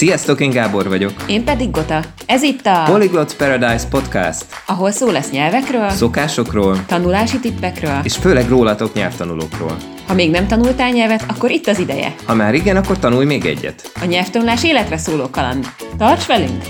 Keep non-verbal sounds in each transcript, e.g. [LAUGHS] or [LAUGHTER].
Sziasztok, én Gábor vagyok. Én pedig Gota. Ez itt a Polyglot Paradise Podcast. Ahol szó lesz nyelvekről, szokásokról, tanulási tippekről, és főleg rólatok nyelvtanulókról. Ha még nem tanultál nyelvet, akkor itt az ideje. Ha már igen, akkor tanulj még egyet. A nyelvtanulás életre szóló kaland. Tarts velünk!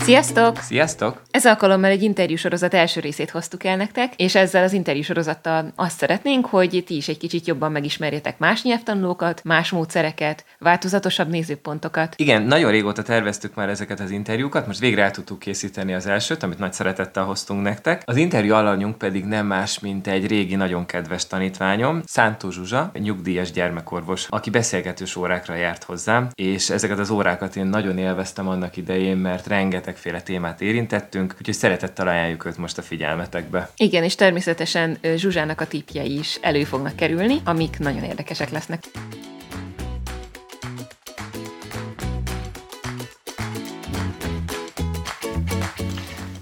Sziasztok! Sziasztok! Ez alkalommal egy interjúsorozat első részét hoztuk el nektek, és ezzel az interjúsorozattal azt szeretnénk, hogy ti is egy kicsit jobban megismerjetek más nyelvtanulókat, más módszereket, változatosabb nézőpontokat. Igen, nagyon régóta terveztük már ezeket az interjúkat, most végre el tudtuk készíteni az elsőt, amit nagy szeretettel hoztunk nektek. Az interjú alanyunk pedig nem más, mint egy régi, nagyon kedves tanítványom, Szántó Zsuzsa, nyugdíjas gyermekorvos, aki beszélgetős órákra járt hozzám, és ezeket az órákat én nagyon élveztem annak idején, mert rengetegféle témát érintettünk, úgyhogy szeretettel ajánljuk őt most a figyelmetekbe. Igen, és természetesen Zsuzsának a tipjei is elő fognak kerülni, amik nagyon érdekesek lesznek.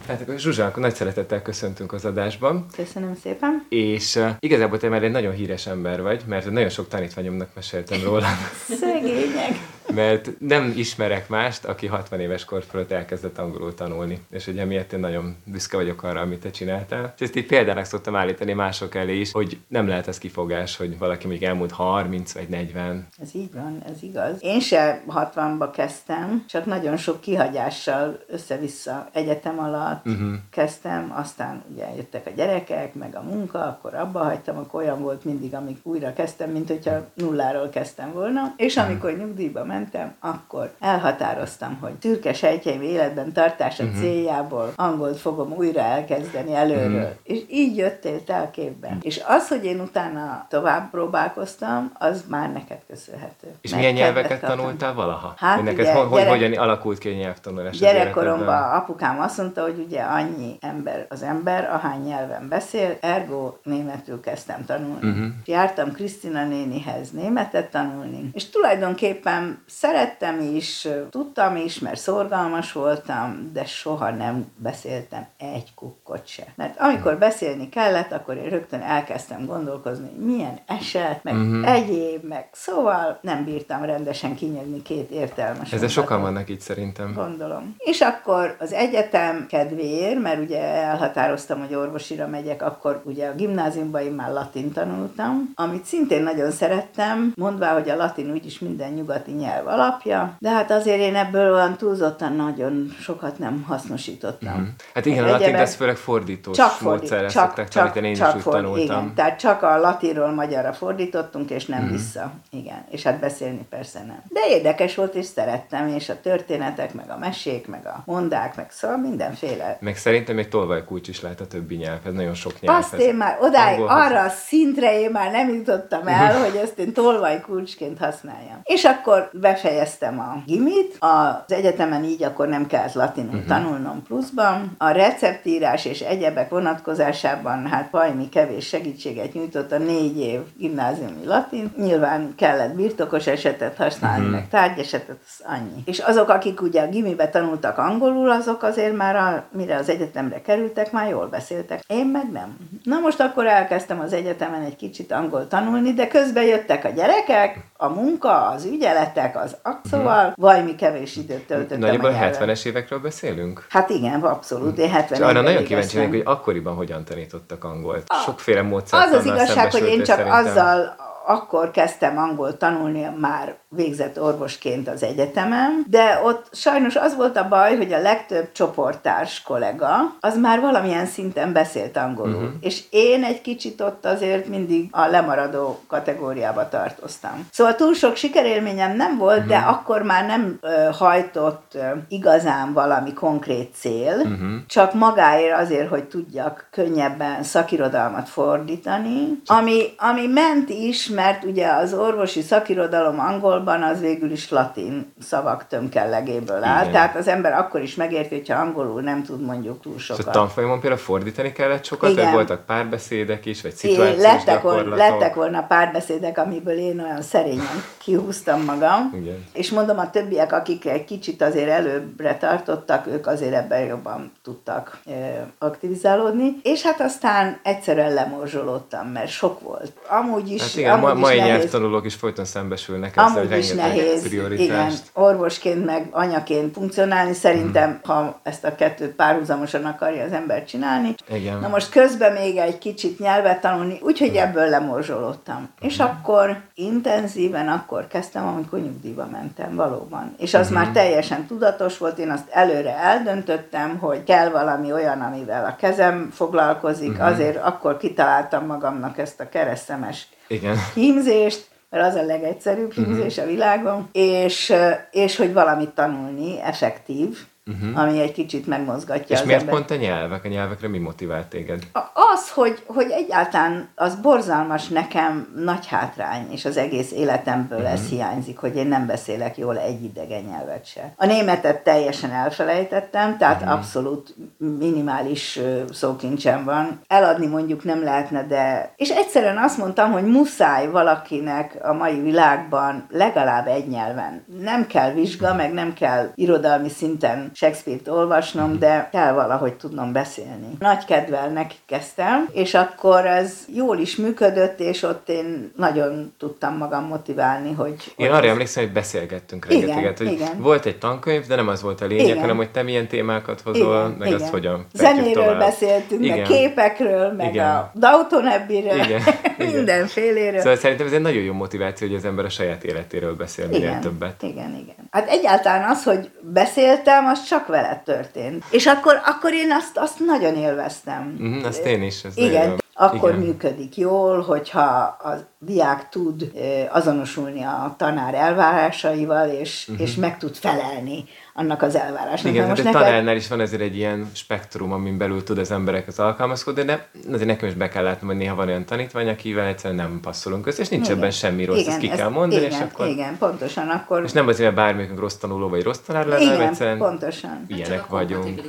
Hát akkor Zsuzsa, akkor nagy szeretettel köszöntünk az adásban. Köszönöm szépen. És uh, igazából te már egy nagyon híres ember vagy, mert nagyon sok tanítványomnak meséltem róla. Szegények mert nem ismerek mást, aki 60 éves kor fölött elkezdett angolul tanulni. És ugye miatt én nagyon büszke vagyok arra, amit te csináltál. És ezt így példának szoktam állítani mások elé is, hogy nem lehet ez kifogás, hogy valaki még elmúlt 30 vagy 40. Ez így van, ez igaz. Én se 60-ba kezdtem, csak nagyon sok kihagyással össze-vissza egyetem alatt uh-huh. kezdtem, aztán ugye jöttek a gyerekek, meg a munka, akkor abba hagytam, akkor olyan volt mindig, amíg újra kezdtem, mint hogyha nulláról kezdtem volna. És amikor nyugdíjba mentem, akkor elhatároztam, hogy szürke sejtjeim életben tartása uh-huh. céljából angolt fogom újra elkezdeni előről. Uh-huh. És így jöttél te a képben. És az, hogy én utána tovább próbálkoztam, az már neked köszönhető. És milyen nyelveket kaptam. tanultál valaha? Hát ugye, hogy, gyerek... hogyan alakult ki a nyelvtanulás? Gyerekkoromban apukám azt mondta, hogy ugye annyi ember az ember, ahány nyelven beszél, ergo németül kezdtem tanulni. Uh-huh. Jártam Krisztina nénihez németet tanulni, és tulajdonképpen szerettem is, tudtam is, mert szorgalmas voltam, de soha nem beszéltem egy kukkot se. Mert amikor beszélni kellett, akkor én rögtön elkezdtem gondolkozni, hogy milyen eset, meg uh-huh. egyéb, meg szóval nem bírtam rendesen kinyerni két értelmes. Ezzel sokan vannak itt szerintem. Gondolom. És akkor az egyetem kedvéért, mert ugye elhatároztam, hogy orvosira megyek, akkor ugye a gimnáziumban én már latin tanultam, amit szintén nagyon szerettem, mondvá, hogy a latin úgyis minden nyugati nyelv nyelv alapja, de hát azért én ebből olyan túlzottan nagyon sokat nem hasznosítottam. Mm. Hát igen, a latin ez főleg fordítós csak módszerre csak, szokták csak, tanítani, én csak is úgy tanultam. Igen, tehát csak a latinról magyarra fordítottunk, és nem mm. vissza. Igen, és hát beszélni persze nem. De érdekes volt, és szerettem, és a történetek, meg a mesék, meg a mondák, meg szóval mindenféle. Meg szerintem még tolvaj kulcs is lehet a többi nyelv, ez nagyon sok nyelv. Azt én már odáig, arra a szintre én már nem jutottam el, [LAUGHS] hogy ezt én tolvaj kulcsként használjam. És akkor befejeztem a gimit, az egyetemen így akkor nem kellett latinul uh-huh. tanulnom pluszban. A receptírás és egyebek vonatkozásában hát valami kevés segítséget nyújtott a négy év gimnáziumi latin. Nyilván kellett birtokos esetet használni, uh-huh. meg tárgyesetet, az annyi. És azok, akik ugye a gimibe tanultak angolul, azok azért már, a, mire az egyetemre kerültek, már jól beszéltek. Én meg nem. Na most akkor elkezdtem az egyetemen egy kicsit angol tanulni, de közben jöttek a gyerekek, a munka, az ügyeletek, az szóval valami kevés időt töltöttem. Nagyjából 70-es évekről beszélünk? Hát igen, abszolút. Én 70 arra nagyon kíváncsi vagyok, hogy akkoriban hogyan tanítottak angolt. Sokféle módszer. Az az igazság, hogy én csak szerintem. azzal akkor kezdtem angol tanulni már végzett orvosként az egyetemen, de ott sajnos az volt a baj, hogy a legtöbb csoporttárs kollega az már valamilyen szinten beszélt angolul, uh-huh. és én egy kicsit ott azért mindig a lemaradó kategóriába tartoztam. Szóval túl sok sikerélményem nem volt, uh-huh. de akkor már nem ö, hajtott ö, igazán valami konkrét cél, uh-huh. csak magáért azért, hogy tudjak könnyebben szakirodalmat fordítani, ami, ami ment is, mert ugye az orvosi szakirodalom angolban az végül is latin szavak tömkellegéből áll, Igen. tehát az ember akkor is megérti, hogyha angolul nem tud mondjuk túl sokat. És a tanfolyamon például fordítani kellett sokat, Igen. vagy voltak párbeszédek is, vagy szituációs lettek, volna, lettek volna párbeszédek, amiből én olyan szerényen kihúztam magam, Igen. és mondom, a többiek, akik egy kicsit azért előbbre tartottak, ők azért ebben jobban tudtak e, aktivizálódni, és hát aztán egyszerűen lemorzsolódtam, mert sok volt. Amúgy is, hát igen, amúgy ma, mai nyelvtanulók is folyton szembesülnek ezzel, hogy is nehéz, igen, orvosként meg anyaként funkcionálni, szerintem, mm. ha ezt a kettőt párhuzamosan akarja az ember csinálni. Igen. Na most közben még egy kicsit nyelvet tanulni, úgyhogy mm. ebből lemorzsolódtam. Mm. És akkor intenzíven akkor kezdtem, amikor nyugdíjba mentem, valóban. És az mm. már teljesen tudatos volt, én azt előre eldöntöttem, hogy kell valami olyan, amivel a kezem foglalkozik, mm. azért akkor kitaláltam magamnak ezt a keresztemes Igen. hímzést, mert az a legegyszerűbb hímzés uh-huh. a világon, és, és hogy valamit tanulni, effektív, uh-huh. ami egy kicsit megmozgatja És az miért ember. pont a nyelvek? A nyelvekre mi motivált téged? Az, hogy, hogy egyáltalán az borzalmas nekem nagy hátrány, és az egész életemből uh-huh. ez hiányzik, hogy én nem beszélek jól egy idegen nyelvet se. A németet teljesen elfelejtettem, tehát uh-huh. abszolút minimális szókincsem van. Eladni mondjuk nem lehetne, de... És egyszerűen azt mondtam, hogy muszáj valakinek a mai világban legalább egy nyelven. Nem kell vizsga, meg nem kell irodalmi szinten Shakespeare-t olvasnom, de kell valahogy tudnom beszélni. Nagy kedvel neki kezdtem, és akkor ez jól is működött, és ott én nagyon tudtam magam motiválni, hogy... Én arra emlékszem, hogy beszélgettünk rengeteget, hogy igen. volt egy tankönyv, de nem az volt a lényeg, igen. hanem hogy te milyen témákat hozol, igen, meg igen. azt hogyan Zenéről tovább. beszéltünk, igen. meg képekről, meg igen. a Downton Abbey-ről, [LAUGHS] igen. mindenféléről. Szóval szerintem ez egy nagyon jó motiváció, hogy az ember a saját életéről beszél igen. többet. Igen, igen. Hát egyáltalán az, hogy beszéltem, az csak veled történt. És akkor, akkor én azt, azt nagyon élveztem. Mm, azt én is. Ez Igen, akkor Igen. működik jól, hogyha a diák tud azonosulni a tanár elvárásaival, és, uh-huh. és meg tud felelni annak az elvárásnak. Igen, most neked... tanárnál is van ezért egy ilyen spektrum, amin belül tud az emberek az alkalmazkodni, de azért nekem is be kell látnom, hogy néha van olyan tanítvány, akivel egyszerűen nem passzolunk össze, és nincs igen. ebben semmi rossz, igen, ezt ki ezt, kell mondani, igen, és akkor... Igen, pontosan, akkor... És nem azért, mert bármelyikünk rossz tanuló vagy rossz tanár lenne, igen, egyszerűen pontosan. ilyenek vagyunk.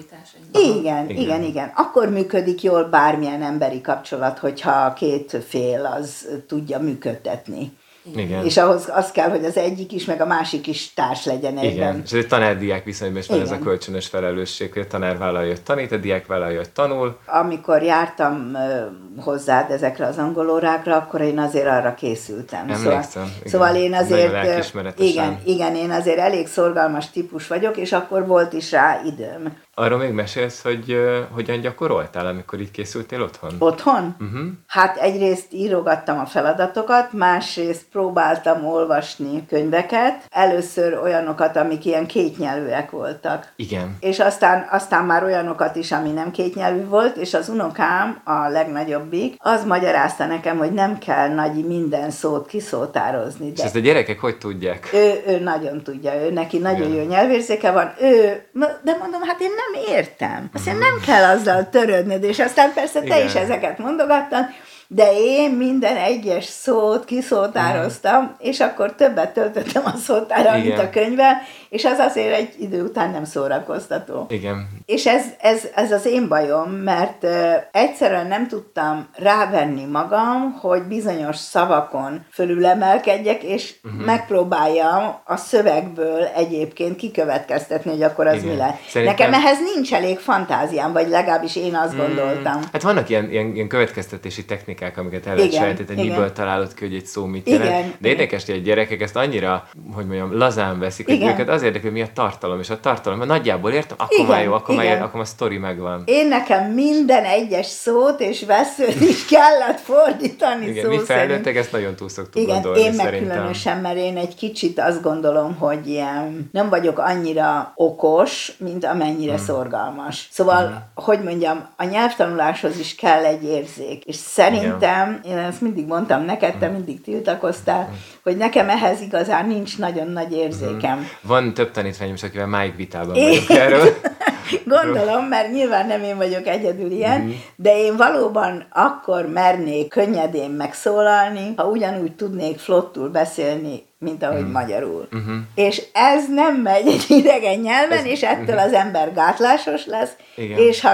Igen, igen, igen, igen. Akkor működik jól bármilyen emberi kapcsolat, hogyha a két fél az tudja működtetni. Igen. És ahhoz az kell, hogy az egyik is, meg a másik is társ legyen egyben. Igen, és egy tanár-diák viszonyban is van ez a kölcsönös felelősség, hogy a tanár vállalja, hogy tanít, a diák vállalja, hogy tanul. Amikor jártam uh, hozzád ezekre az angolórákra, akkor én azért arra készültem. Emlékszem. Szóval, igen. szóval én azért... Igen, igen, én azért elég szorgalmas típus vagyok, és akkor volt is rá időm. Arról még mesélsz, hogy uh, hogyan gyakoroltál, amikor így készültél otthon? Otthon? Uh-huh. Hát egyrészt írogattam a feladatokat, másrészt próbáltam olvasni könyveket. Először olyanokat, amik ilyen kétnyelvűek voltak. Igen. És aztán, aztán már olyanokat is, ami nem kétnyelvű volt, és az unokám, a legnagyobbik, az magyarázta nekem, hogy nem kell nagy minden szót kiszótározni. De és ezt a gyerekek hogy tudják? Ő, ő nagyon tudja, ő neki nagyon Igen. jó nyelvérzéke van. Ő, de mondom, hát én nem nem értem. Azt nem kell azzal törődnöd, és aztán persze te Igen. is ezeket mondogattad, de én minden egyes szót kiszótároztam, mm. és akkor többet töltöttem a szótára, Igen. mint a könyvvel, és az azért egy idő után nem szórakoztató. Igen. És ez, ez, ez az én bajom, mert egyszerűen nem tudtam rávenni magam, hogy bizonyos szavakon fölülemelkedjek, és uh-huh. megpróbáljam a szövegből egyébként kikövetkeztetni, hogy akkor az Igen. mi lehet. Szerintem... Nekem ehhez nincs elég fantáziám, vagy legalábbis én azt mm. gondoltam. Hát vannak ilyen, ilyen, ilyen következtetési technikák, amiket el lehet sejteni, hogy miből találod ki, hogy egy szó mit jelent. Igen. De érdekes, hogy a gyerekek ezt annyira, hogy mondjam, lazán veszik, hogy őket az érdekel, mi a tartalom, és a tartalom, mert nagyjából értem, akkor igen, már jó, akkor igen. már, akkor a sztori megvan. Én nekem minden egyes szót és veszőt is kellett fordítani igen, szó mi felnőttek ezt nagyon túl szoktuk igen, gondolni, én meg szerintem. különösen, mert én egy kicsit azt gondolom, hogy ilyen, nem vagyok annyira okos, mint amennyire hmm. szorgalmas. Szóval, hmm. hogy mondjam, a nyelvtanuláshoz is kell egy érzék, és szerintem, igen. én ezt mindig mondtam neked, te hmm. mindig tiltakoztál, hmm. hogy nekem ehhez igazán nincs nagyon nagy érzékem. Hmm. Van több tanítványom akivel máig vitában vagyok erről. [LAUGHS] Gondolom, mert nyilván nem én vagyok egyedül ilyen, mm. de én valóban akkor mernék könnyedén megszólalni, ha ugyanúgy tudnék flottul beszélni, mint ahogy mm. magyarul. Mm-hmm. És ez nem megy egy [LAUGHS] idegen nyelven, ez, és ettől mm-hmm. az ember gátlásos lesz, Igen. és ha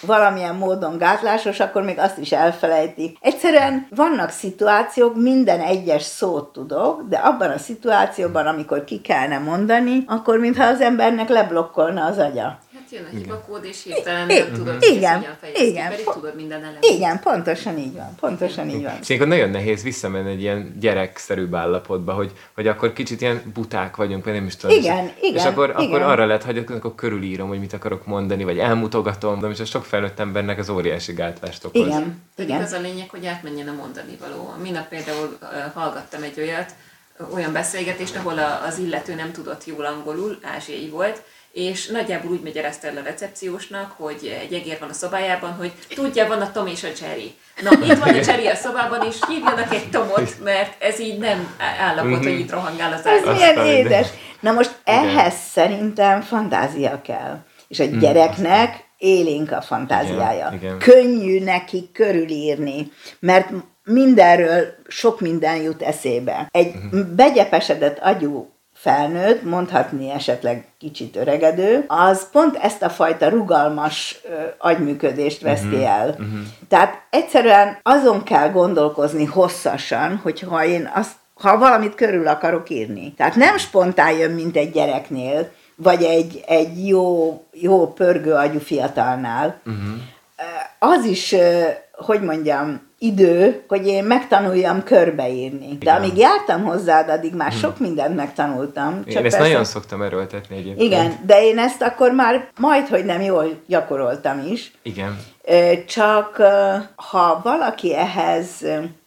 valamilyen módon gátlásos, akkor még azt is elfelejtik. Egyszerűen vannak szituációk, minden egyes szót tudok, de abban a szituációban, amikor ki kellene mondani, akkor mintha az embernek leblokkolna az agya. Jön a hibakód, és hirtelen nem tudod, igen, igen, pedig tudod minden elemet. Igen, pontosan így van, pontosan így van. És nagyon nehéz visszamenni egy ilyen gyerekszerűbb állapotba, hogy, hogy akkor kicsit ilyen buták vagyunk, vagy nem is tudom. Igen, és, igen, és akkor, igen. akkor arra lehet, hogy akkor körülírom, hogy mit akarok mondani, vagy elmutogatom, de most a sok felnőtt embernek az óriási gátlást okoz. Igen, igen. az a lényeg, hogy átmenjen a mondani való. Minap például uh, hallgattam egy olyat, olyan beszélgetést, ahol a, az illető nem tudott jól angolul, ázsiai volt, és nagyjából úgy magyarázta el a recepciósnak, hogy egy egér van a szobájában, hogy tudja, van a Tom és a Jerry. Na, itt van a Jerry a szobában, és hívjanak egy Tomot, mert ez így nem állapot, hogy itt rohangál az Ez milyen édes. Na most ehhez szerintem fantázia kell. És a mm. gyereknek élénk a fantáziája. Igen, igen. Könnyű neki körülírni, mert mindenről sok minden jut eszébe. Egy uh-huh. begyepesedett agyú felnőtt, mondhatni esetleg kicsit öregedő, az pont ezt a fajta rugalmas ö, agyműködést veszti uh-huh. el. Uh-huh. Tehát egyszerűen azon kell gondolkozni hosszasan, hogy ha én azt, ha valamit körül akarok írni. Tehát nem spontán jön, mint egy gyereknél, vagy egy, egy jó, jó pörgő agyú fiatalnál. Uh-huh. Az is, hogy mondjam, idő, hogy én megtanuljam körbeírni. De Igen. amíg jártam hozzád, addig már hmm. sok mindent megtanultam. Csak én ezt persze... nagyon szoktam erőltetni egyébként. Igen, de én ezt akkor már majd, hogy nem jól gyakoroltam is. Igen. Csak ha valaki ehhez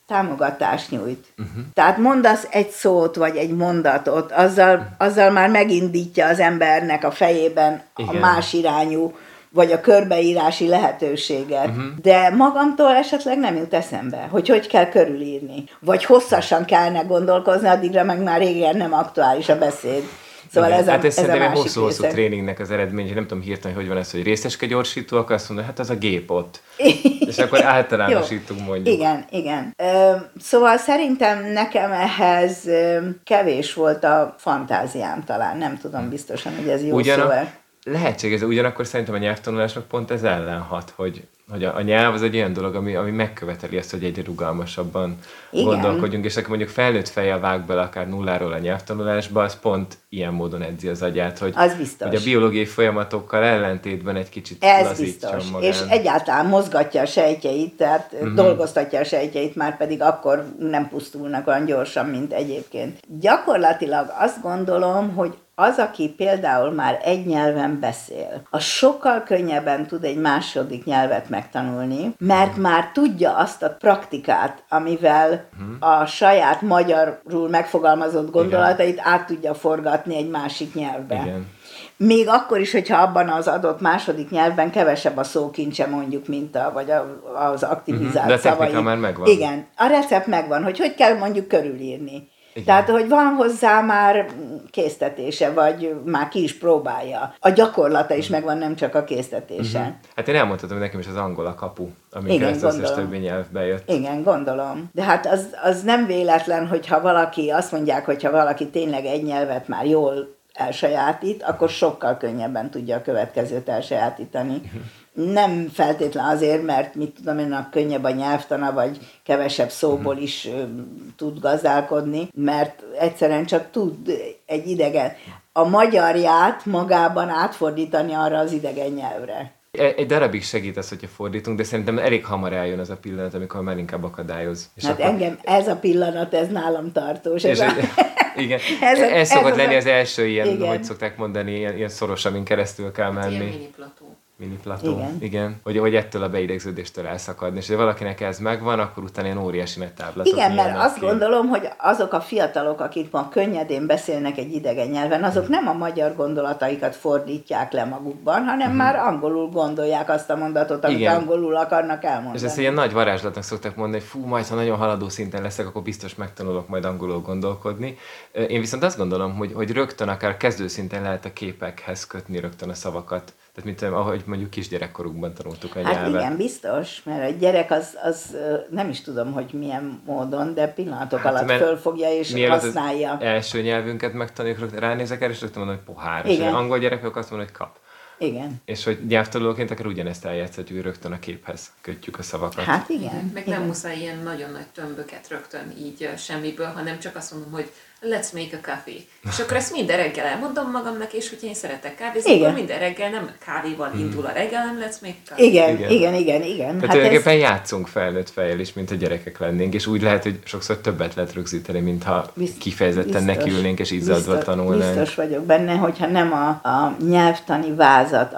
támogatást nyújt. Uh-huh. Tehát mondasz egy szót, vagy egy mondatot, azzal, uh-huh. azzal már megindítja az embernek a fejében Igen. a más irányú vagy a körbeírási lehetőséget, uh-huh. de magamtól esetleg nem jut eszembe, hogy hogy kell körülírni. Vagy hosszasan kellene gondolkozni, addigra meg már régen nem aktuális a beszéd. Szóval ez a, hát ez, ez szerintem egy hosszú-hosszú tréningnek az eredmény, nem tudom hirteni, hogy van ez, hogy részeske gyorsító, akkor azt mondja, hát az a gép ott. [LAUGHS] És akkor általánosítunk mondjuk. Igen, igen. Szóval szerintem nekem ehhez kevés volt a fantáziám talán, nem tudom biztosan, hogy ez jó Ugyanak, szó lehetséges, de ugyanakkor szerintem a nyelvtanulásnak pont ez ellen hat, hogy, hogy a, a nyelv az egy olyan dolog, ami, ami megköveteli ezt, hogy egyre rugalmasabban Igen. gondolkodjunk, és akkor mondjuk felnőtt fejjel vág bele akár nulláról a nyelvtanulásba, az pont ilyen módon edzi az agyát, hogy, az biztos. hogy a biológiai folyamatokkal ellentétben egy kicsit Ez biztos, magán. és egyáltalán mozgatja a sejtjeit, tehát uh-huh. dolgoztatja a sejtjeit, már pedig akkor nem pusztulnak olyan gyorsan, mint egyébként. Gyakorlatilag azt gondolom, hogy az, aki például már egy nyelven beszél, az sokkal könnyebben tud egy második nyelvet megtanulni, mert már tudja azt a praktikát, amivel a saját magyarul megfogalmazott gondolatait Igen. át tudja forgatni egy másik nyelvbe. Igen. Még akkor is, hogyha abban az adott második nyelvben kevesebb a szókincse mondjuk, mint a, vagy a, az aktivizált uh-huh. De a technika szavai. már megvan. Igen, a recept megvan, hogy hogy kell mondjuk körülírni. Igen. Tehát, hogy van hozzá már késztetése, vagy már ki is próbálja. A gyakorlata is megvan, nem csak a késztetése. Uh-huh. Hát én elmondhatom, hogy nekem is az angol a kapu, ami Igen, az összes többi nyelvbe jött. Igen, gondolom. De hát az, az nem véletlen, hogyha valaki, azt mondják, hogyha valaki tényleg egy nyelvet már jól elsajátít, akkor sokkal könnyebben tudja a következőt elsajátítani. Nem feltétlen azért, mert mit tudom én, a könnyebb a nyelvtana, vagy kevesebb szóból is ö, tud gazdálkodni, mert egyszerűen csak tud egy idegen a magyarját magában átfordítani arra az idegen nyelvre. Egy darabig segít az, hogyha fordítunk, de szerintem elég hamar eljön az a pillanat, amikor már inkább akadályoz. És hát akkor... engem ez a pillanat, ez nálam tartós. Ez és a... [LAUGHS] Igen, [LAUGHS] ez, ez, ez szokott ez lenni az első ilyen, igen. hogy szokták mondani, ilyen, ilyen szoros, amin keresztül kell menni. Ilyen mini plató. Mini plató. Igen. Igen. Hogy, hogy ettől a beidegződéstől elszakadni. És ha valakinek ez megvan, akkor utána ilyen óriási nagy táblatok. Igen, mert azt ki. gondolom, hogy azok a fiatalok, akik ma könnyedén beszélnek egy idegen nyelven, azok nem a magyar gondolataikat fordítják le magukban, hanem uh-huh. már angolul gondolják azt a mondatot, amit Igen. angolul akarnak elmondani. És ezt ilyen nagy varázslatnak szoktak mondani, hogy fú, majd ha nagyon haladó szinten leszek, akkor biztos megtanulok majd angolul gondolkodni. Én viszont azt gondolom, hogy, hogy rögtön akár kezdőszinten lehet a képekhez kötni rögtön a szavakat. Tehát mint ahogy mondjuk kisgyerekkorukban tanultuk a hát nyelvet. Hát igen, biztos, mert a gyerek az, az nem is tudom, hogy milyen módon, de pillanatok hát, alatt fölfogja és használja. Az első nyelvünket megtanuljuk, ránézek el, és rögtön mondom, hogy pohár. Igen. És angol gyerekek azt mondom, hogy kap. Igen. És hogy nyelvtanulóként akár ugyanezt eljátszhatjuk, hogy rögtön a képhez kötjük a szavakat. Hát igen. Meg igen. nem muszáj ilyen nagyon nagy tömböket rögtön így semmiből, hanem csak azt mondom, hogy let's make a coffee. És akkor ezt minden reggel elmondom magamnak, és hogy én szeretek kávézni, igen. akkor minden reggel nem kávéval hmm. indul a reggel, hanem let's make coffee. Igen, igen, igen, igen. igen. Tehát hát tulajdonképpen ez... játszunk felnőtt fejjel is, mint a gyerekek lennénk, és úgy lehet, hogy sokszor többet lehet rögzíteni, mint ha kifejezetten biztos, nekiülnénk és izzadva tanulnánk. Biztos vagyok benne, hogyha nem a, a nyelvtani vázat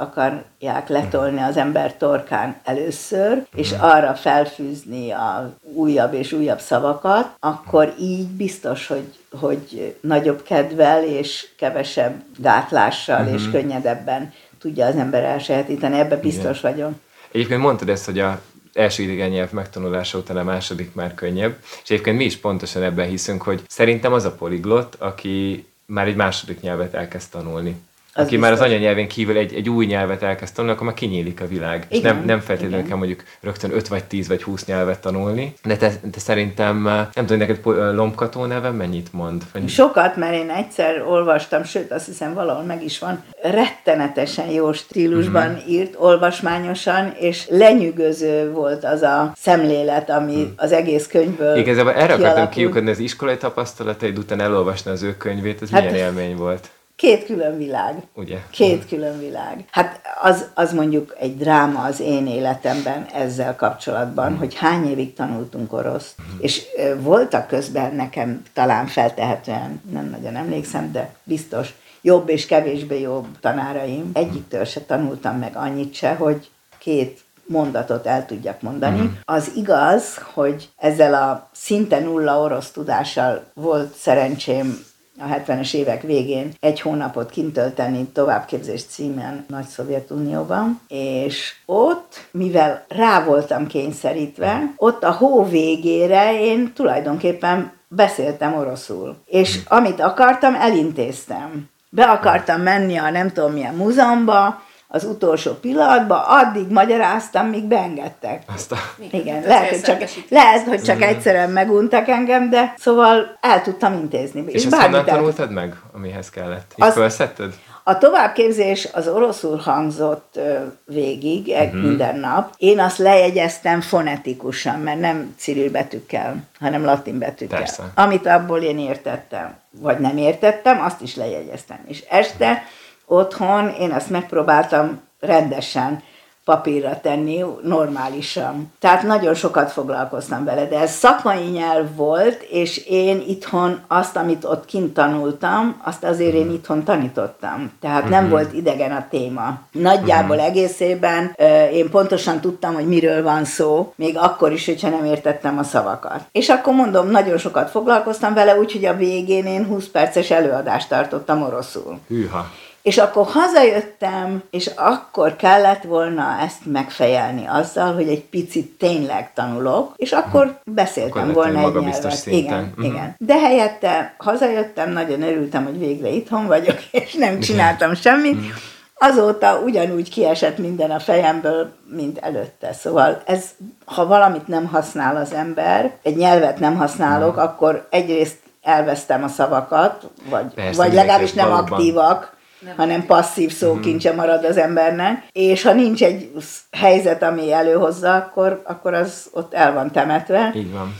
akarják letolni az ember torkán először, és hmm. arra felfűzni a újabb és újabb szavakat, akkor így biztos, hogy hogy nagyobb kedvel és kevesebb gátlással uh-huh. és mhm. könnyedebben tudja az ember elsajátítani. Ebben biztos Igen. vagyok. Egyébként mondtad ezt, hogy a első idegen nyelv megtanulása után a második már könnyebb, és egyébként mi is pontosan ebben hiszünk, hogy szerintem az a poliglot, aki már egy második nyelvet elkezd tanulni. Az aki biztos. már az anyanyelvén kívül egy, egy új nyelvet elkezd tanulni, akkor már kinyílik a világ. Igen, és nem, nem feltétlenül igen. kell mondjuk rögtön 5 vagy 10 vagy 20 nyelvet tanulni. De te, te szerintem, nem tudom, neked lombkató neve mennyit mond? Vagy... Sokat, mert én egyszer olvastam, sőt azt hiszem valahol meg is van, rettenetesen jó stílusban mm-hmm. írt, olvasmányosan, és lenyűgöző volt az a szemlélet, ami mm. az egész könyvből Igazából erre akartam kiukadni az iskolai tapasztalataid után elolvasni az ő könyvét, ez hát milyen élmény volt? Két külön világ. Ugye? Két külön világ. Hát az, az mondjuk egy dráma az én életemben ezzel kapcsolatban, mm. hogy hány évig tanultunk oroszt. Mm. És voltak közben nekem talán feltehetően, nem nagyon emlékszem, de biztos, jobb és kevésbé jobb tanáraim. Egyiktől se tanultam meg annyit se, hogy két mondatot el tudjak mondani. Mm. Az igaz, hogy ezzel a szinte nulla orosz tudással volt szerencsém a 70-es évek végén egy hónapot kint tölteni továbbképzés címen Nagy Szovjetunióban, és ott, mivel rá voltam kényszerítve, ott a hó végére én tulajdonképpen beszéltem oroszul. És amit akartam, elintéztem. Be akartam menni a nem tudom milyen múzeumba, az utolsó pillanatban, addig magyaráztam, míg beengedtek. Aztán. Igen, lehet, hogy csak, lehet, hogy csak egyszerűen meguntak engem, de szóval el tudtam intézni. És, és ezt honnan tanultad meg, amihez kellett? Így azt, felszetted? A továbbképzés az oroszul hangzott végig, uh-huh. minden nap. Én azt lejegyeztem fonetikusan, mert nem ciril betűkkel, hanem latin betűkkel. Persze. Amit abból én értettem, vagy nem értettem, azt is lejegyeztem. És este otthon én ezt megpróbáltam rendesen papírra tenni, normálisan. Tehát nagyon sokat foglalkoztam vele, de ez szakmai nyelv volt, és én itthon azt, amit ott kint tanultam, azt azért én itthon tanítottam. Tehát nem uh-huh. volt idegen a téma. Nagyjából uh-huh. egészében én pontosan tudtam, hogy miről van szó, még akkor is, hogyha nem értettem a szavakat. És akkor mondom, nagyon sokat foglalkoztam vele, úgyhogy a végén én 20 perces előadást tartottam oroszul. Hűha. És akkor hazajöttem, és akkor kellett volna ezt megfejelni azzal, hogy egy picit tényleg tanulok, és akkor beszéltem akkor volna egy nyelvet. Szinten. Igen, uh-huh. igen. De helyette hazajöttem, nagyon örültem, hogy végre itthon vagyok, [LAUGHS] és nem csináltam semmit. Uh-huh. Azóta ugyanúgy kiesett minden a fejemből, mint előtte. Szóval ez, ha valamit nem használ az ember, egy nyelvet nem használok, uh-huh. akkor egyrészt elvesztem a szavakat, vagy, Persze, vagy legalábbis nem valóban. aktívak, nem hanem passzív szókincse mhm. marad az embernek, és ha nincs egy helyzet, ami előhozza, akkor, akkor az ott el van temetve. Így van.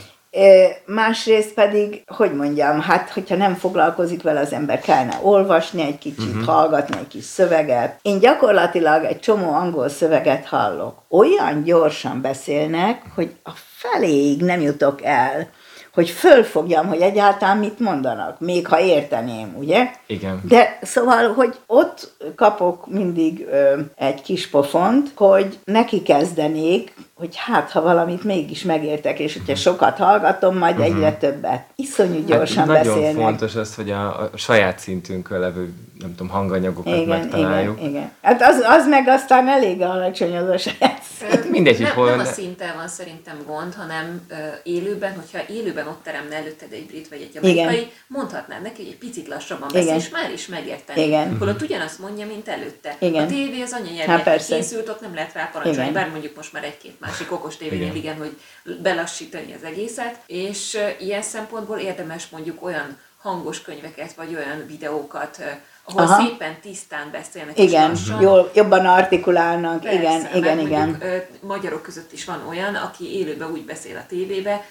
Másrészt pedig, hogy mondjam, hát hogyha nem foglalkozik vele az ember, kellene olvasni egy kicsit, uh-huh. hallgatni egy kis szöveget. Én gyakorlatilag egy csomó angol szöveget hallok. Olyan gyorsan beszélnek, hogy a feléig nem jutok el hogy fölfogjam, hogy egyáltalán mit mondanak, még ha érteném, ugye? Igen. De szóval, hogy ott kapok mindig ö, egy kis pofont, hogy neki kezdenék, hogy hát, ha valamit mégis megértek, és hogyha sokat hallgatom, majd uh-huh. egyre többet. Iszonyú hát gyorsan hát nagyon beszélnek. fontos az, hogy a, a saját szintünkön levő nem tudom, hanganyagokat igen, megtaláljuk. Igen, igen. Hát az, az meg aztán elég alacsony az a saját szint. Mindegy, nem, hol... nem a szinten van szerintem gond, hanem ö, élőben, hogyha élőben ott teremne előtted egy brit vagy egy amerikai, igen. mondhatnád neki, hogy egy picit lassabban beszél, és már is megérteni. Igen. Holott ugyanazt mondja, mint előtte. Igen. A tévé az anyanyelvnek hát készült, ott nem lehet rá parancsolni, bár mondjuk most már egy-két másik okos tévénél igen. igen, hogy belassítani az egészet, és ilyen szempontból érdemes mondjuk olyan hangos könyveket, vagy olyan videókat ahol Aha. szépen tisztán beszélnek. Igen, jól, jobban artikulálnak, Persze, igen, igen, igen. Mondjuk, magyarok között is van olyan, aki élőben úgy beszél a tévébe,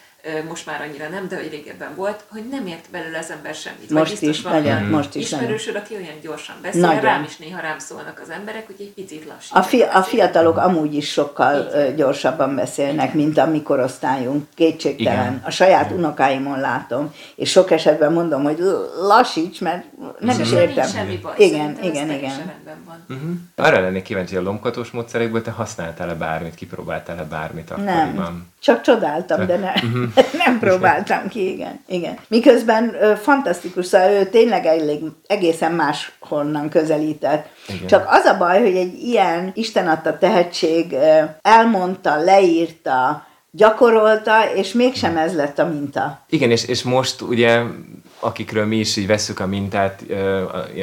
most már annyira nem, de hogy régebben volt, hogy nem ért belőle az ember semmit. Most is, nagyon, most is. Ismerősöd, aki olyan gyorsan beszél, nagyon. rám is néha rám szólnak az emberek, hogy egy picit lassít. A, fi- a fiatalok amúgy is sokkal Igen. gyorsabban beszélnek, Igen. mint a mi korosztályunk, kétségtelen. Igen. A saját Igen. unokáimon látom, és sok esetben mondom, hogy lassíts, mert nem is értem. Semmi baj, igen, igen, igen. Uh-huh. Arra lennék kíváncsi, hogy a lomkatós módszerekből te használtál-e bármit, kipróbáltál-e bármit akkoriban? Nem, csak csodáltam, de ne, [LAUGHS] uh-huh. nem próbáltam ki, igen. igen. Miközben ö, fantasztikus, szóval ő tényleg elég, egészen más honnan közelített. Igen. Csak az a baj, hogy egy ilyen Isten adta tehetség ö, elmondta, leírta, gyakorolta, és mégsem ez lett a minta. Igen, és, és most ugye akikről mi is így veszük a mintát,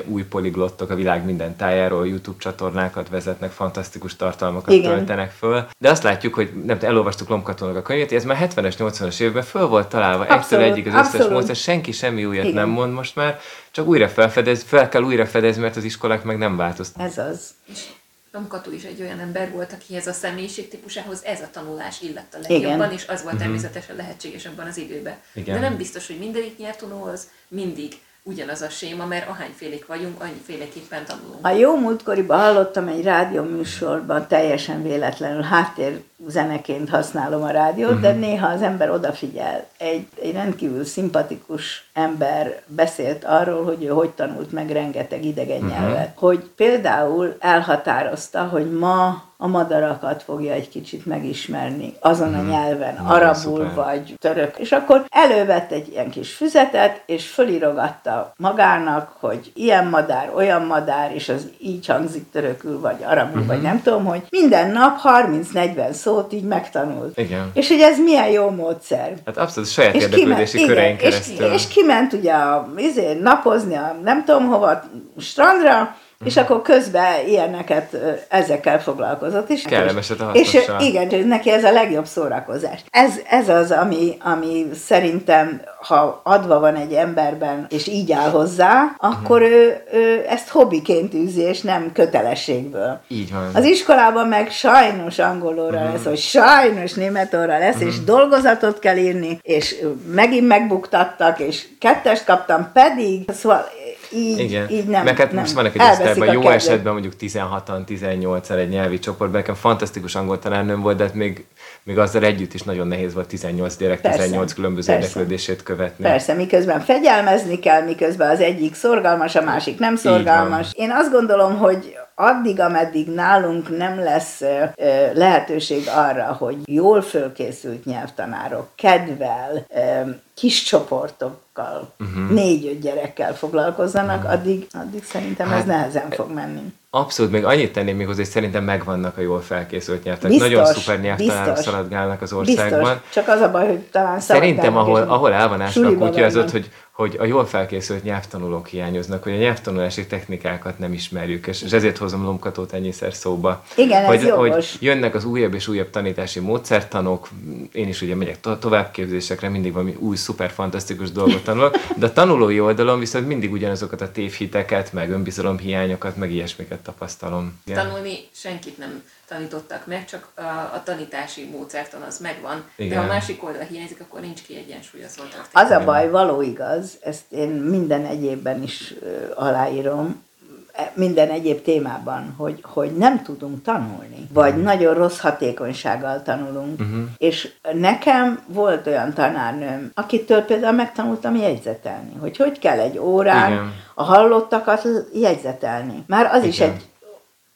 új poliglottok a világ minden tájáról, YouTube csatornákat vezetnek, fantasztikus tartalmakat Igen. töltenek föl. De azt látjuk, hogy nem elolvastuk Lomkatónak a könyvét, ez már 70-es, 80-as években föl volt találva abszolút, egytől egyik az összes módszer, senki semmi újat Igen. nem mond most már, csak újra felfedez, fel kell újra fedezni, mert az iskolák meg nem változtak. Ez az. Tomkató is egy olyan ember volt, akihez a személyiség típusához ez a tanulás illett a legjobban, Igen. és az volt uh-huh. természetesen lehetséges abban az időben. Igen. De nem biztos, hogy mindegyik nyelvtanulóhoz mindig ugyanaz a séma, mert ahányfélék vagyunk, annyiféleképpen tanulunk. A jó múltkoriban hallottam egy rádióműsorban, teljesen véletlenül háttér zeneként használom a rádiót, uh-huh. de mhm. néha az ember odafigyel. Egy, egy rendkívül szimpatikus ember beszélt arról, hogy ő hogy tanult meg rengeteg idegen uh-huh. nyelvet. Hogy például elhatározta, hogy ma a madarakat fogja egy kicsit megismerni azon a mhm. nyelven, mm, arabul szuper. vagy török. És akkor elővett egy ilyen kis füzetet, és fölirogatta magának, hogy ilyen madár, olyan madár, és az így hangzik törökül, vagy arabul, uh-huh. vagy mhm. nem tudom, hogy minden nap 30-40 szót így megtanult. Igen. És hogy ez milyen jó módszer. Hát abszolút saját és érdeklődési kiment, körein igen, keresztül. És, és kiment ugye a, izé, napozni a nem tudom hova, strandra, és akkor közben ilyeneket ezekkel foglalkozott. És, Kellemeset a És igen, neki ez a legjobb szórakozás. Ez, ez az, ami, ami szerintem, ha adva van egy emberben, és így áll hozzá, akkor uh-huh. ő, ő ezt hobbiként űzi, és nem kötelességből. Így van. Az iskolában meg sajnos angolóra uh-huh. lesz, vagy sajnos németóra lesz, uh-huh. és dolgozatot kell írni, és megint megbuktattak, és kettest kaptam, pedig, szóval így, Igen. így nem. Meg hát nem. most vannak egy osztályban, jó kedvet. esetben mondjuk 16-an, 18-an egy nyelvi csoportban, nekem fantasztikus angol tanárnőm volt, de hát még, még azzal együtt is nagyon nehéz volt 18 gyerek, persze, 18 különböző persze. érdeklődését követni. Persze, miközben fegyelmezni kell, miközben az egyik szorgalmas, a másik nem szorgalmas. Én azt gondolom, hogy addig, ameddig nálunk nem lesz lehetőség arra, hogy jól fölkészült nyelvtanárok kedvel, kis csoportokkal, uh-huh. négy-öt gyerekkel foglalkozzanak, uh-huh. addig, addig szerintem hát, ez nehezen fog menni. Abszolút, még annyit tenném még hozzá, hogy szerintem megvannak a jól felkészült nyelvtanárok. Nagyon szuper nyelvtanárok szaladgálnak az országban. Biztos. Csak az a baj, hogy talán Szerintem, ahol, ahol el van ásva a kutya, az ott, hogy hogy a jól felkészült nyelvtanulók hiányoznak, hogy a nyelvtanulási technikákat nem ismerjük, és, és ezért hozom Lomkatót ennyiszer szóba. Igen, hogy, ez hogy jönnek az újabb és újabb tanítási módszertanok, én is ugye megyek to- továbbképzésekre, mindig valami új, szuper, fantasztikus dolgot tanulok, de a tanulói oldalon viszont mindig ugyanazokat a tévhiteket, meg önbizalomhiányokat, meg ilyesmiket tapasztalom. Igen. Tanulni senkit nem tanítottak meg, csak a, a tanítási módszertan az megvan, Igen. de ha a másik oldal hiányzik, akkor nincs kiegyensúlyozva. Az a baj, való igaz, ezt én minden egyébben is aláírom, e, minden egyéb témában, hogy, hogy nem tudunk tanulni, vagy uh-huh. nagyon rossz hatékonysággal tanulunk. Uh-huh. És nekem volt olyan tanárnőm, akitől például megtanultam jegyzetelni, hogy hogy kell egy órán Igen. a hallottakat jegyzetelni. Már az Igen. is egy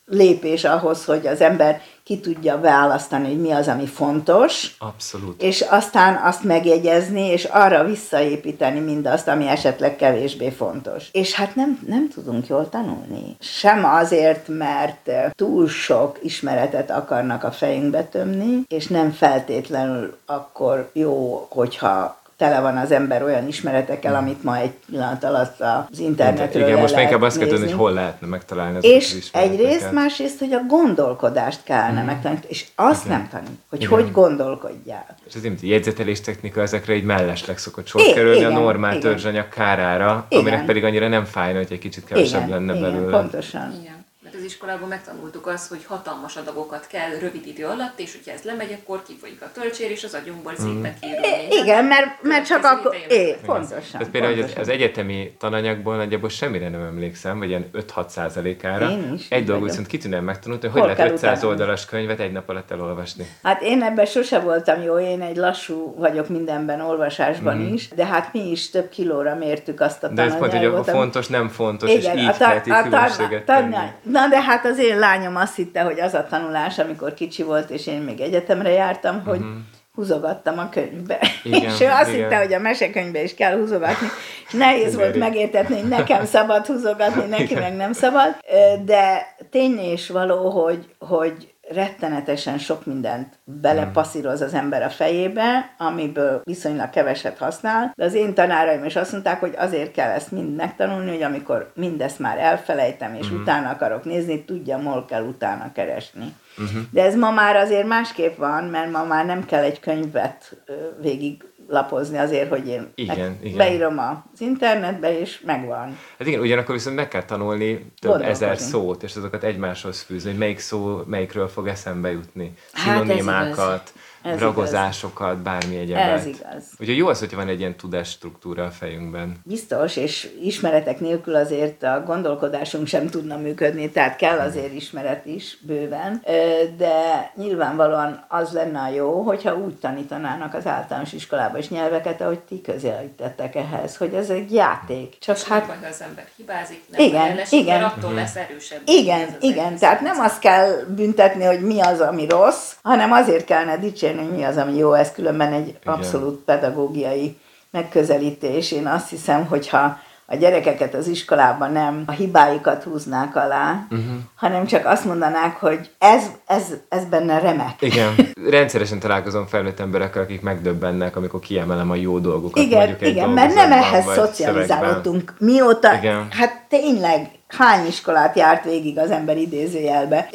lépés ahhoz, hogy az ember ki tudja választani, hogy mi az, ami fontos. Abszolút. És aztán azt megjegyezni, és arra visszaépíteni mindazt, ami esetleg kevésbé fontos. És hát nem, nem tudunk jól tanulni. Sem azért, mert túl sok ismeretet akarnak a fejünkbe tömni, és nem feltétlenül akkor jó, hogyha tele van az ember olyan ismeretekkel, amit ma egy pillanat alatt az internetről Igen, most inkább azt kell hogy hol lehetne megtalálni És az egyrészt, másrészt, hogy a gondolkodást kellene mm. megtanítani, és azt Igen. nem tanít, hogy Igen. hogy gondolkodjál. És az jegyzetelés technika ezekre egy mellesleg szokott sor kerülni Igen, a normál Igen. törzsanyag kárára, Igen. aminek pedig annyira nem fájna, hogy egy kicsit kevesebb Igen, lenne Igen, belőle. pontosan. Igen. Az iskolában megtanultuk azt, hogy hatalmas adagokat kell rövid idő alatt, és hogyha ez lemegy, akkor kifolyik a töltsér, és az agyunkból szépen kiírul. Igen, mert, mert csak akkor... É, pontosan. Tehát például pontosan. Az, egyetemi tananyagból nagyjából semmire nem emlékszem, vagy ilyen 5-6 százalékára. Egy dolgot viszont kitűnően megtanultam, hogy hogy lehet 500 oldalas könyvet egy nap alatt elolvasni. Hát én ebben sose voltam jó, én egy lassú vagyok mindenben, olvasásban mm. is, de hát mi is több kilóra mértük azt a De ez pont, hogy a fontos, nem fontos, igen, és így a ta- a ta- ta- Na de hát az én lányom azt hitte, hogy az a tanulás, amikor kicsi volt, és én még egyetemre jártam, hogy mm-hmm húzogattam a könyvbe. Igen, [LAUGHS] és ő azt igen. hitte, hogy a mesekönyvbe is kell húzogatni, és nehéz volt megértetni, hogy nekem szabad húzogatni, neki igen. meg nem szabad. De tény és való, hogy, hogy rettenetesen sok mindent belepasszíroz az ember a fejébe, amiből viszonylag keveset használ, de az én tanáraim is azt mondták, hogy azért kell ezt mind megtanulni, hogy amikor mindezt már elfelejtem, és uh-huh. utána akarok nézni, tudjam, hol kell utána keresni. Uh-huh. De ez ma már azért másképp van, mert ma már nem kell egy könyvet végig lapozni azért, hogy én igen, igen. beírom az internetbe, és megvan. Hát igen, ugyanakkor viszont meg kell tanulni több ezer szót, és azokat egymáshoz fűzni, hogy melyik szó melyikről fog eszembe jutni. Szinonimákat. Hát ez ragozásokat, igaz. bármi egyebet. Ez igaz. Ugye jó az, hogyha van egy ilyen struktúra a fejünkben. Biztos, és ismeretek nélkül azért a gondolkodásunk sem tudna működni, tehát kell azért ismeret is bőven, de nyilvánvalóan az lenne a jó, hogyha úgy tanítanának az általános iskolában is nyelveket, ahogy ti közelítettek ehhez, hogy ez egy játék. Csak és hát... Vagy az ember hibázik, nem igen, lesz, igen. attól uh-huh. lesz erősebb. Igen, igen, tehát nem azt kell büntetni, hogy mi az, ami rossz, hanem azért kellene dicsérni, beszélni, hogy mi az, ami jó, ez különben egy Igen. abszolút pedagógiai megközelítés. Én azt hiszem, hogyha a gyerekeket az iskolában nem a hibáikat húznák alá, uh-huh. hanem csak azt mondanák, hogy ez, ez, ez benne remek. Igen. [LAUGHS] Rendszeresen találkozom felnőtt emberekkel, akik megdöbbennek, amikor kiemelem a jó dolgokat. Igen, igen mert nem ehhez szocializálódtunk. Mióta, igen. hát tényleg hány iskolát járt végig az ember idézőjelbe,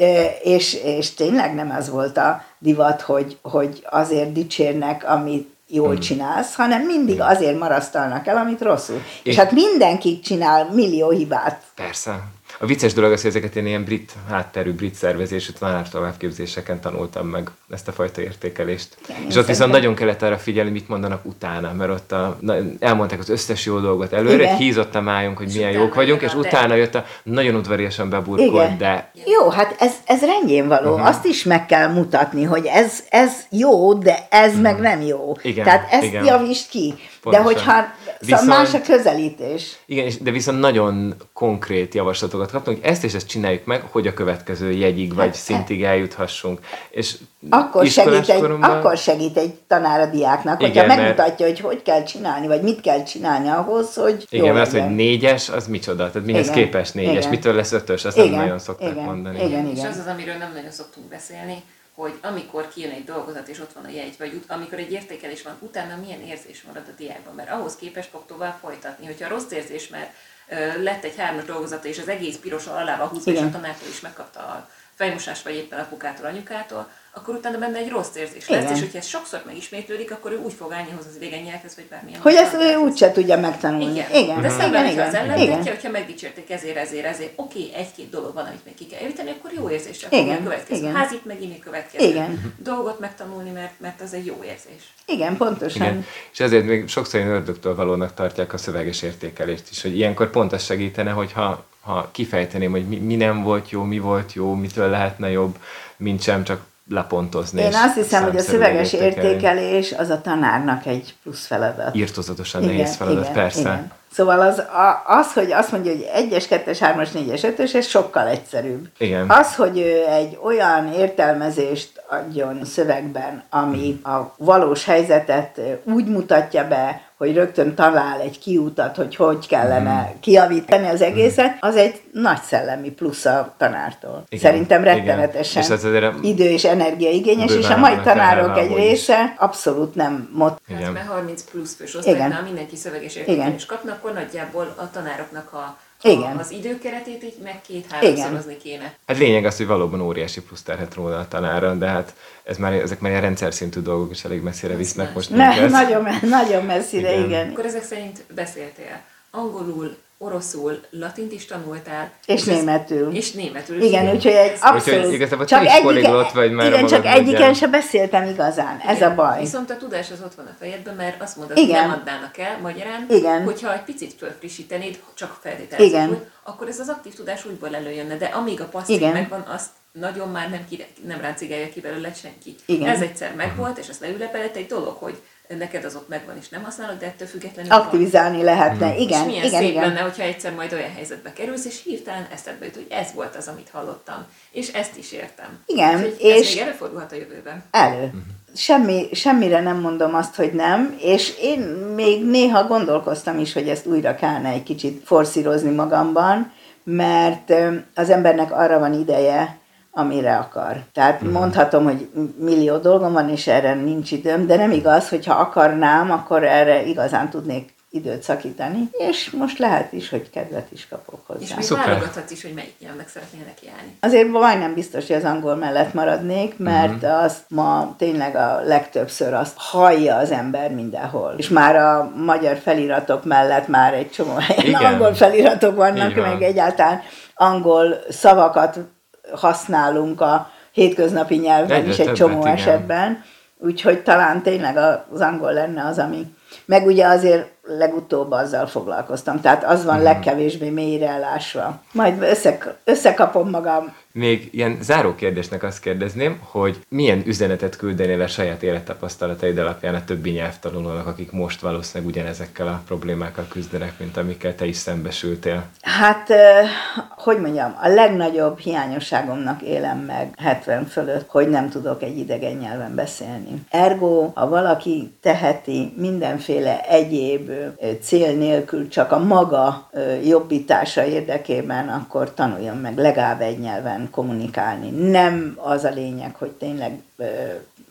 és, és tényleg nem ez volt a divat, hogy, hogy azért dicsérnek, amit jól hmm. csinálsz, hanem mindig azért marasztalnak el, amit rosszul. És, és hát mindenki csinál millió hibát. Persze. A vicces dolog az, hogy ezeket én ilyen brit hátterű, brit szervezésű továbbképzéseken tanultam meg ezt a fajta értékelést. Igen, és ott viszont nagyon kellett arra figyelni, mit mondanak utána, mert ott a, na, elmondták az összes jó dolgot előre, Igen. hízott a májunk, hogy és milyen jók vagyunk, és utána jött a nagyon udvariasan beburkolt, de... Jó, hát ez, ez rendjén való. Uh-huh. Azt is meg kell mutatni, hogy ez, ez jó, de ez uh-huh. meg nem jó. Igen, Tehát ezt igen. javítsd ki. Pontosan. De hogyha Viszont, szóval más a közelítés. Igen, de viszont nagyon konkrét javaslatokat kaptunk, hogy ezt és ezt csináljuk meg, hogy a következő jegyig vagy hát, szintig eljuthassunk. És akkor segít, egy, koromban... akkor segít egy tanár a diáknak, hogyha igen, megmutatja, mert... hogy hogy kell csinálni, vagy mit kell csinálni ahhoz, hogy Igen, mert az, hogy négyes, az micsoda? Tehát mihez igen, képest négyes? Igen. Mitől lesz ötös? Azt igen, nem nagyon szokták igen, mondani. Igen, igen. És az az, amiről nem nagyon szoktunk beszélni, hogy amikor kijön egy dolgozat és ott van a jegy, vagy amikor egy értékelés van, utána milyen érzés marad a diákban, mert ahhoz képes fog tovább folytatni. Hogyha rossz érzés, mert ö, lett egy hármas dolgozata, és az egész piros alával húzva, és a tanártól is megkapta a fejmosás, vagy éppen apukától, anyukától, akkor utána benne egy rossz érzés lesz, Igen. és hogyha ez sokszor megismétlődik, akkor ő úgy fog állni hozzá az idegen nyelvhez, vagy bármilyen. Hogy ezt ő úgyse tudja megtanulni. Igen. Igen. De szemben, igen, igen. az ellentetje, hogyha megdicsérték ezért, ezért, ezért, oké, egy-két dolog van, amit még ki kell javítani, akkor jó érzés csak igen. következő. Igen. Házit megint következő. Igen. Dolgot megtanulni, mert, mert az egy jó érzés. Igen, pontosan. Igen. És ezért még sokszor én ördögtől valónak tartják a szöveges értékelést is, hogy ilyenkor pont az segítene, hogyha ha kifejteném, hogy mi, mi nem volt jó, mi volt jó, mitől lehetne jobb, mint sem csak lepontozni. Én azt hiszem, hogy a szöveges értékelés az a tanárnak egy plusz feladat. Írtozatosan igen, nehéz feladat, igen, persze. Igen. Szóval az, az, hogy azt mondja, hogy 1-es, 2-es, 3-as, 4-es, 5-ös, ez sokkal egyszerűbb. Igen. Az, hogy ő egy olyan értelmezést adjon szövegben, ami a valós helyzetet úgy mutatja be, hogy rögtön talál egy kiutat, hogy hogy kellene mm. kiavítani az egészet, az egy nagy szellemi plusz a tanártól. Igen, Szerintem rettenetesen igen. És azért idő és energiaigényes, és a mai tanárok egy része abszolút nem mot. Hát, mert 30 plusz fős osztálynál mindenki szöveges értékelés kapna, akkor nagyjából a tanároknak a igen. az időkeretét így meg két-háromszorozni kéne. Hát lényeg az, hogy valóban óriási plusz terhet róla a tanáron, de hát ez már, ezek már ilyen rendszer szintű dolgok, és elég messzire visznek most. Ne, [LAUGHS] nagyon, nagyon messzire, igen. igen. Akkor ezek szerint beszéltél angolul, oroszul, latint is tanultál. És, és németül. És németül. Igen, úgyhogy egy abszolút. Úgyhogy igazából csak egyike, vagy már Igen, csak egyiken se beszéltem igazán. Igen. Ez a baj. Viszont a tudás az ott van a fejedben, mert azt mondod, hogy nem adnának el magyarán, Igen. hogyha egy picit fölfrissítenéd, csak feltételezem, akkor ez az aktív tudás úgyból előjönne, de amíg a passzív megvan, azt nagyon már nem, kire, nem ráncigálja ki belőle senki. Igen. Ez egyszer megvolt, és azt leülepelett egy dolog, hogy neked az ott megvan és nem használod, de ettől függetlenül Aktivizálni van. lehetne, mm. igen. És milyen igen, szép igen. lenne, hogyha egyszer majd olyan helyzetbe kerülsz, és hirtelen eszedbe jut, hogy ez volt az, amit hallottam. És ezt is értem. Igen. Úgyhogy és ez még előfordulhat a jövőben. Elő. Semmi, semmire nem mondom azt, hogy nem, és én még néha gondolkoztam is, hogy ezt újra kellene egy kicsit forszírozni magamban, mert az embernek arra van ideje, amire akar. Tehát mm. mondhatom, hogy millió dolgom van, és erre nincs időm, de nem igaz, hogyha akarnám, akkor erre igazán tudnék időt szakítani, és most lehet is, hogy kedvet is kapok hozzá. És még válogathatsz is, hogy melyik nyelvnek szeretnél nekiállni. Azért majdnem biztos, hogy az angol mellett maradnék, mert uh-huh. azt ma tényleg a legtöbbször azt hallja az ember mindenhol. És már a magyar feliratok mellett már egy csomó helyen [LAUGHS] angol feliratok vannak, van. meg egyáltalán angol szavakat használunk a hétköznapi nyelven Egyre is egy csomó igen. esetben, úgyhogy talán tényleg az angol lenne az, ami... Meg ugye azért legutóbb azzal foglalkoztam, tehát az van hmm. legkevésbé mélyre elásva. Majd összek, összekapom magam még ilyen záró kérdésnek azt kérdezném, hogy milyen üzenetet küldenél a saját élettapasztalataid alapján a többi nyelvtanulónak, akik most valószínűleg ugyanezekkel a problémákkal küzdenek, mint amikkel te is szembesültél? Hát, hogy mondjam, a legnagyobb hiányosságomnak élem meg 70 fölött, hogy nem tudok egy idegen nyelven beszélni. Ergo, ha valaki teheti mindenféle egyéb cél nélkül csak a maga jobbítása érdekében, akkor tanuljon meg legalább egy nyelven kommunikálni. Nem az a lényeg, hogy tényleg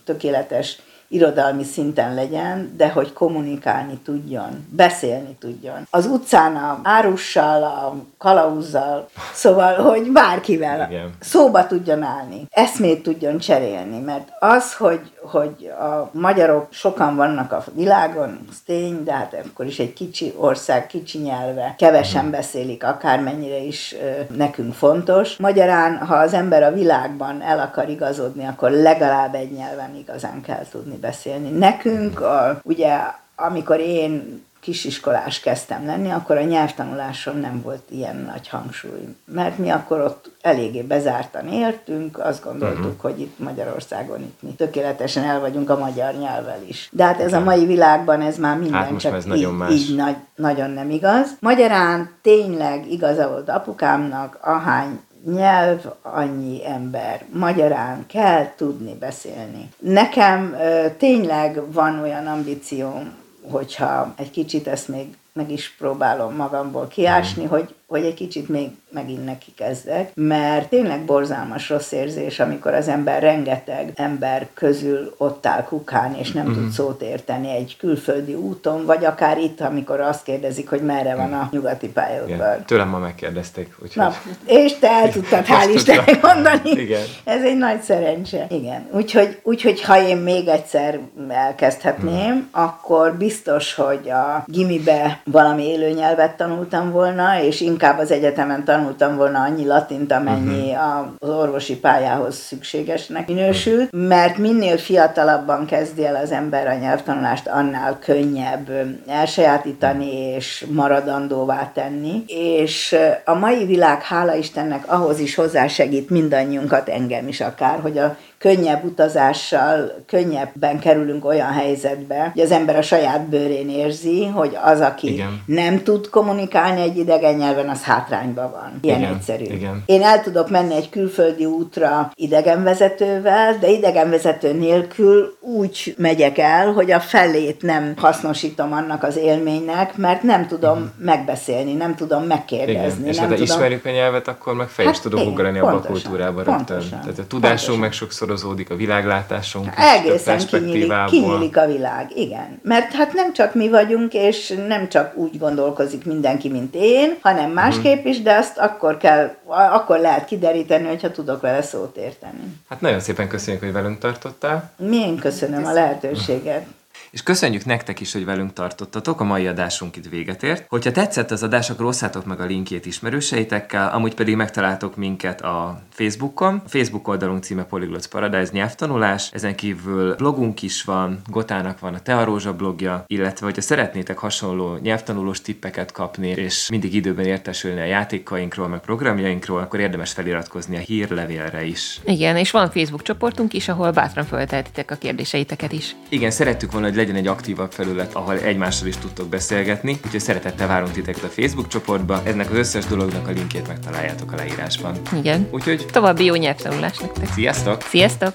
tökéletes irodalmi szinten legyen, de hogy kommunikálni tudjon, beszélni tudjon. Az utcán a árussal, a kalauzzal, szóval, hogy bárkivel Igen. szóba tudjon állni, eszmét tudjon cserélni, mert az, hogy, hogy a magyarok sokan vannak a világon, az tény, de hát akkor is egy kicsi ország, kicsi nyelve, kevesen uh-huh. beszélik, akármennyire is nekünk fontos. Magyarán, ha az ember a világban el akar igazodni, akkor legalább egy nyelven igazán kell tudni beszélni. Nekünk, a, ugye, amikor én kisiskolás kezdtem lenni, akkor a nyelvtanuláson nem volt ilyen nagy hangsúly. Mert mi akkor ott eléggé bezártan éltünk, azt gondoltuk, uh-huh. hogy itt Magyarországon itt mi tökéletesen el vagyunk a magyar nyelvvel is. De hát ez a mai világban ez már minden hát csak ez így, nagyon más. így nagy, nagyon nem igaz. Magyarán tényleg igaza volt apukámnak, ahány nyelv, annyi ember. Magyarán kell tudni beszélni. Nekem ö, tényleg van olyan ambícióm, hogyha egy kicsit ezt még meg is próbálom magamból kiásni, mm. hogy, hogy egy kicsit még megint neki kezdek, mert tényleg borzalmas rossz érzés, amikor az ember rengeteg ember közül ott áll kukán, és nem mm. tud szót érteni egy külföldi úton, vagy akár itt, amikor azt kérdezik, hogy merre van a nyugati pályaudvar. Tőlem ma megkérdezték. Úgyhogy... Na, és te el tudtad, hál' Istennek mondani. Igen. Ez egy nagy szerencse. Igen. Úgyhogy, úgyhogy ha én még egyszer elkezdhetném, mm. akkor biztos, hogy a gimibe valami élő nyelvet tanultam volna, és inkább az egyetemen tanultam volna annyi latint, amennyi uh-huh. az orvosi pályához szükségesnek minősült, mert minél fiatalabban kezdi el az ember a nyelvtanulást, annál könnyebb elsajátítani és maradandóvá tenni, és a mai világ, hála Istennek, ahhoz is hozzásegít mindannyiunkat, engem is akár, hogy a könnyebb utazással, könnyebben kerülünk olyan helyzetbe, hogy az ember a saját bőrén érzi, hogy az, aki Igen. nem tud kommunikálni egy idegen nyelven, az hátrányban van. Ilyen Igen. egyszerű. Igen. Én el tudok menni egy külföldi útra idegenvezetővel, de idegenvezető nélkül úgy megyek el, hogy a felét nem hasznosítom annak az élménynek, mert nem tudom uh-huh. megbeszélni, nem tudom megkérdezni. Igen. És nem ha tudom... ismerjük a nyelvet, akkor meg fel hát is tudunk ugrani abba a kultúrába rögtön. Pontosan, Tehát a tudásunk pontosan. meg sokszor sokszorozódik a világlátásunk Egészen kinyílik, kinyílik a világ, igen. Mert hát nem csak mi vagyunk, és nem csak úgy gondolkozik mindenki, mint én, hanem másképp is, de azt akkor kell, akkor lehet kideríteni, hogyha tudok vele szót érteni. Hát nagyon szépen köszönjük, hogy velünk tartottál. Mi én köszönöm a lehetőséget. És köszönjük nektek is, hogy velünk tartottatok, a mai adásunk itt véget ért. Hogyha tetszett az adás, akkor osszátok meg a linkjét ismerőseitekkel, amúgy pedig megtaláltok minket a Facebookon. A Facebook oldalunk címe Polyglots Paradise nyelvtanulás, ezen kívül blogunk is van, Gotának van a Tearózsa blogja, illetve hogyha szeretnétek hasonló nyelvtanulós tippeket kapni, és mindig időben értesülni a játékainkról, meg programjainkról, akkor érdemes feliratkozni a hírlevélre is. Igen, és van Facebook csoportunk is, ahol bátran feltehetitek a kérdéseiteket is. Igen, szerettük volna, hogy legyen egy aktívabb felület, ahol egymással is tudtok beszélgetni, úgyhogy szeretettel várunk titeket a Facebook csoportba. Ennek az összes dolognak a linkjét megtaláljátok a leírásban. Igen. Úgyhogy további jó nyelvtanulás nektek. Sziasztok! Sziasztok!